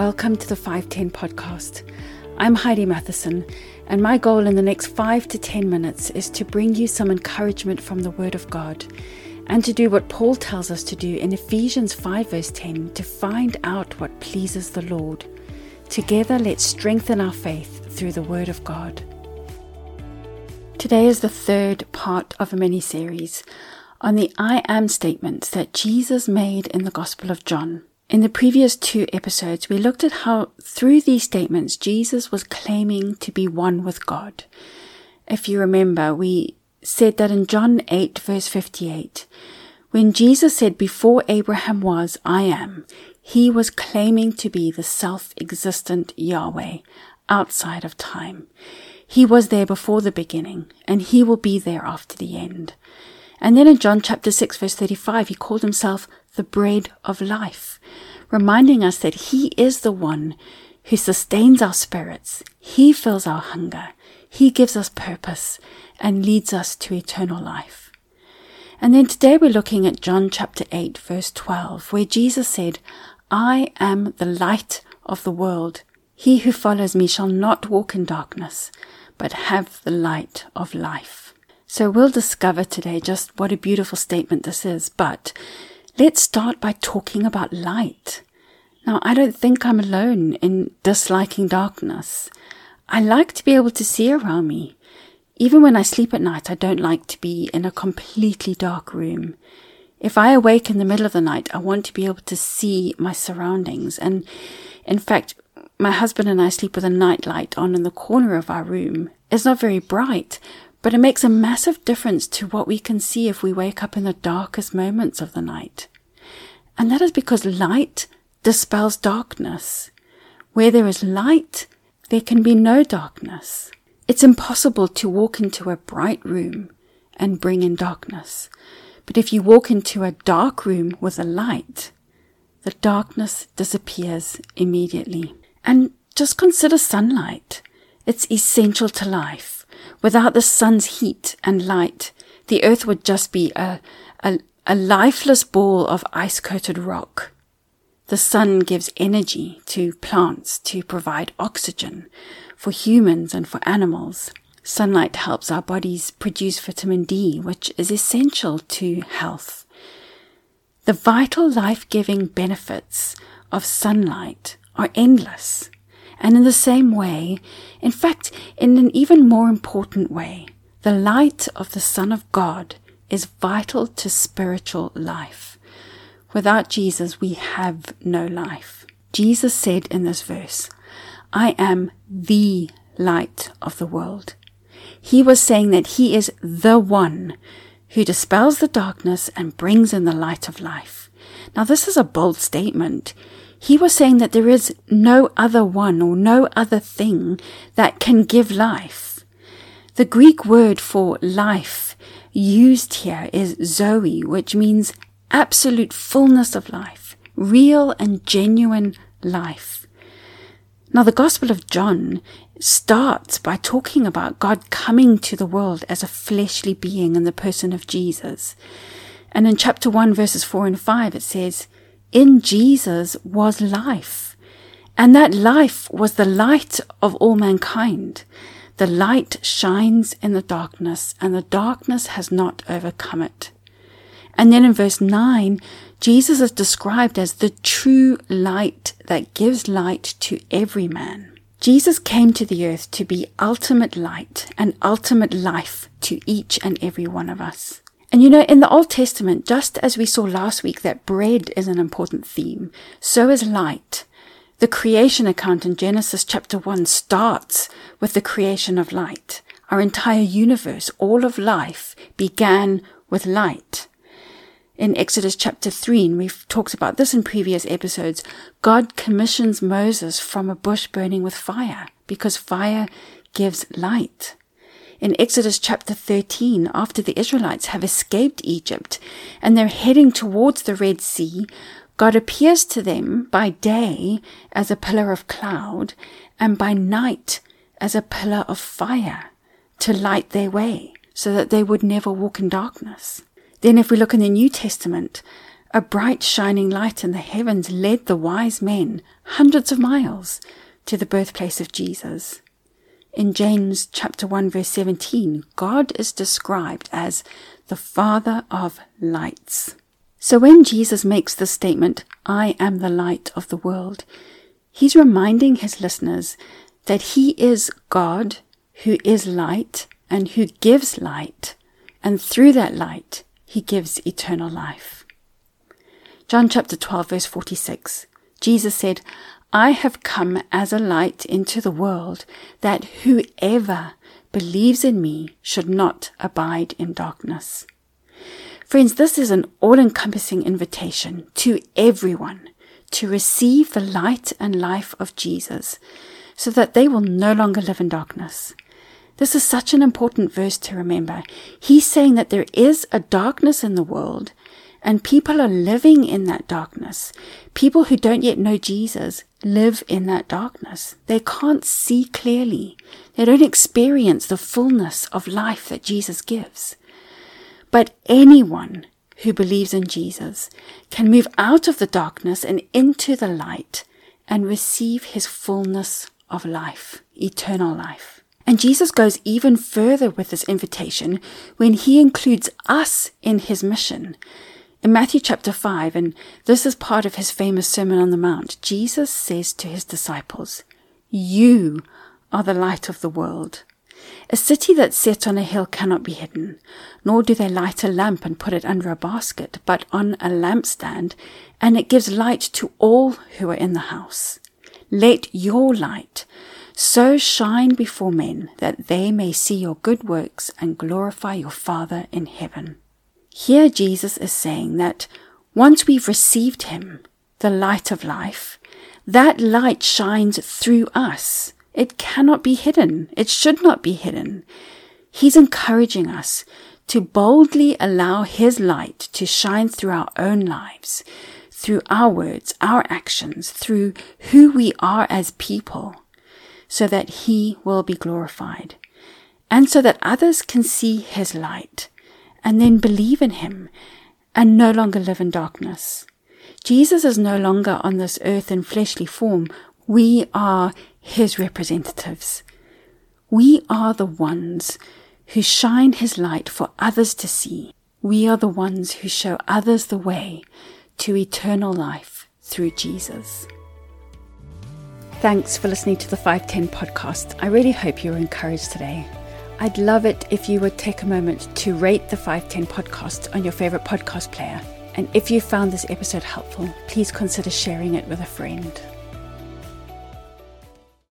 Welcome to the 510 podcast. I'm Heidi Matheson, and my goal in the next 5 to 10 minutes is to bring you some encouragement from the Word of God and to do what Paul tells us to do in Ephesians 5, verse 10 to find out what pleases the Lord. Together, let's strengthen our faith through the Word of God. Today is the third part of a mini series on the I am statements that Jesus made in the Gospel of John. In the previous two episodes, we looked at how through these statements, Jesus was claiming to be one with God. If you remember, we said that in John 8 verse 58, when Jesus said, before Abraham was, I am, he was claiming to be the self-existent Yahweh outside of time. He was there before the beginning and he will be there after the end. And then in John chapter 6 verse 35, he called himself the bread of life, reminding us that he is the one who sustains our spirits. He fills our hunger. He gives us purpose and leads us to eternal life. And then today we're looking at John chapter 8 verse 12, where Jesus said, I am the light of the world. He who follows me shall not walk in darkness, but have the light of life. So we'll discover today just what a beautiful statement this is, but let's start by talking about light. Now, I don't think I'm alone in disliking darkness. I like to be able to see around me. Even when I sleep at night, I don't like to be in a completely dark room. If I awake in the middle of the night, I want to be able to see my surroundings. And in fact, my husband and I sleep with a night light on in the corner of our room. It's not very bright, but it makes a massive difference to what we can see if we wake up in the darkest moments of the night. And that is because light dispels darkness. Where there is light, there can be no darkness. It's impossible to walk into a bright room and bring in darkness. But if you walk into a dark room with a light, the darkness disappears immediately. And just consider sunlight. It's essential to life. Without the sun's heat and light, the earth would just be a, a, a lifeless ball of ice coated rock. The sun gives energy to plants to provide oxygen for humans and for animals. Sunlight helps our bodies produce vitamin D, which is essential to health. The vital life giving benefits of sunlight are endless. And in the same way, in fact, in an even more important way, the light of the Son of God is vital to spiritual life. Without Jesus, we have no life. Jesus said in this verse, I am the light of the world. He was saying that he is the one who dispels the darkness and brings in the light of life. Now, this is a bold statement. He was saying that there is no other one or no other thing that can give life. The Greek word for life used here is Zoe, which means absolute fullness of life, real and genuine life. Now, the Gospel of John starts by talking about God coming to the world as a fleshly being in the person of Jesus. And in chapter 1, verses 4 and 5, it says, in Jesus was life, and that life was the light of all mankind. The light shines in the darkness, and the darkness has not overcome it. And then in verse 9, Jesus is described as the true light that gives light to every man. Jesus came to the earth to be ultimate light and ultimate life to each and every one of us. And you know, in the Old Testament, just as we saw last week that bread is an important theme, so is light. The creation account in Genesis chapter 1 starts with the creation of light. Our entire universe, all of life, began with light. In Exodus chapter 3, and we've talked about this in previous episodes, God commissions Moses from a bush burning with fire because fire gives light in Exodus chapter 13, after the Israelites have escaped Egypt and they're heading towards the Red Sea, God appears to them by day as a pillar of cloud and by night as a pillar of fire to light their way so that they would never walk in darkness. Then if we look in the New Testament, A bright shining light in the heavens led the wise men hundreds of miles to the birthplace of Jesus. In James chapter 1 verse 17, God is described as the father of lights. So when Jesus makes the statement, I am the light of the world, he's reminding his listeners that he is God who is light and who gives light, and through that light, he gives eternal life. John chapter 12, verse 46, Jesus said, I have come as a light into the world, that whoever believes in me should not abide in darkness. Friends, this is an all encompassing invitation to everyone to receive the light and life of Jesus so that they will no longer live in darkness. This is such an important verse to remember. He's saying that there is a darkness in the world and people are living in that darkness. People who don't yet know Jesus live in that darkness. They can't see clearly. They don't experience the fullness of life that Jesus gives. But anyone who believes in Jesus can move out of the darkness and into the light and receive his fullness of life, eternal life. And Jesus goes even further with this invitation when he includes us in his mission. In Matthew chapter 5, and this is part of his famous Sermon on the Mount, Jesus says to his disciples, You are the light of the world. A city that's set on a hill cannot be hidden, nor do they light a lamp and put it under a basket, but on a lampstand, and it gives light to all who are in the house. Let your light so shine before men that they may see your good works and glorify your Father in heaven. Here Jesus is saying that once we've received Him, the light of life, that light shines through us. It cannot be hidden. It should not be hidden. He's encouraging us to boldly allow His light to shine through our own lives, through our words, our actions, through who we are as people, so that He will be glorified, and so that others can see His light and then believe in Him and no longer live in darkness. Jesus is no longer on this earth in fleshly form. We are His representatives. We are the ones who shine His light for others to see. We are the ones who show others the way to eternal life through Jesus. Thanks for listening to the 510 podcast. I really hope you were encouraged today. I'd love it if you would take a moment to rate the 510 podcast on your favorite podcast player. And if you found this episode helpful, please consider sharing it with a friend.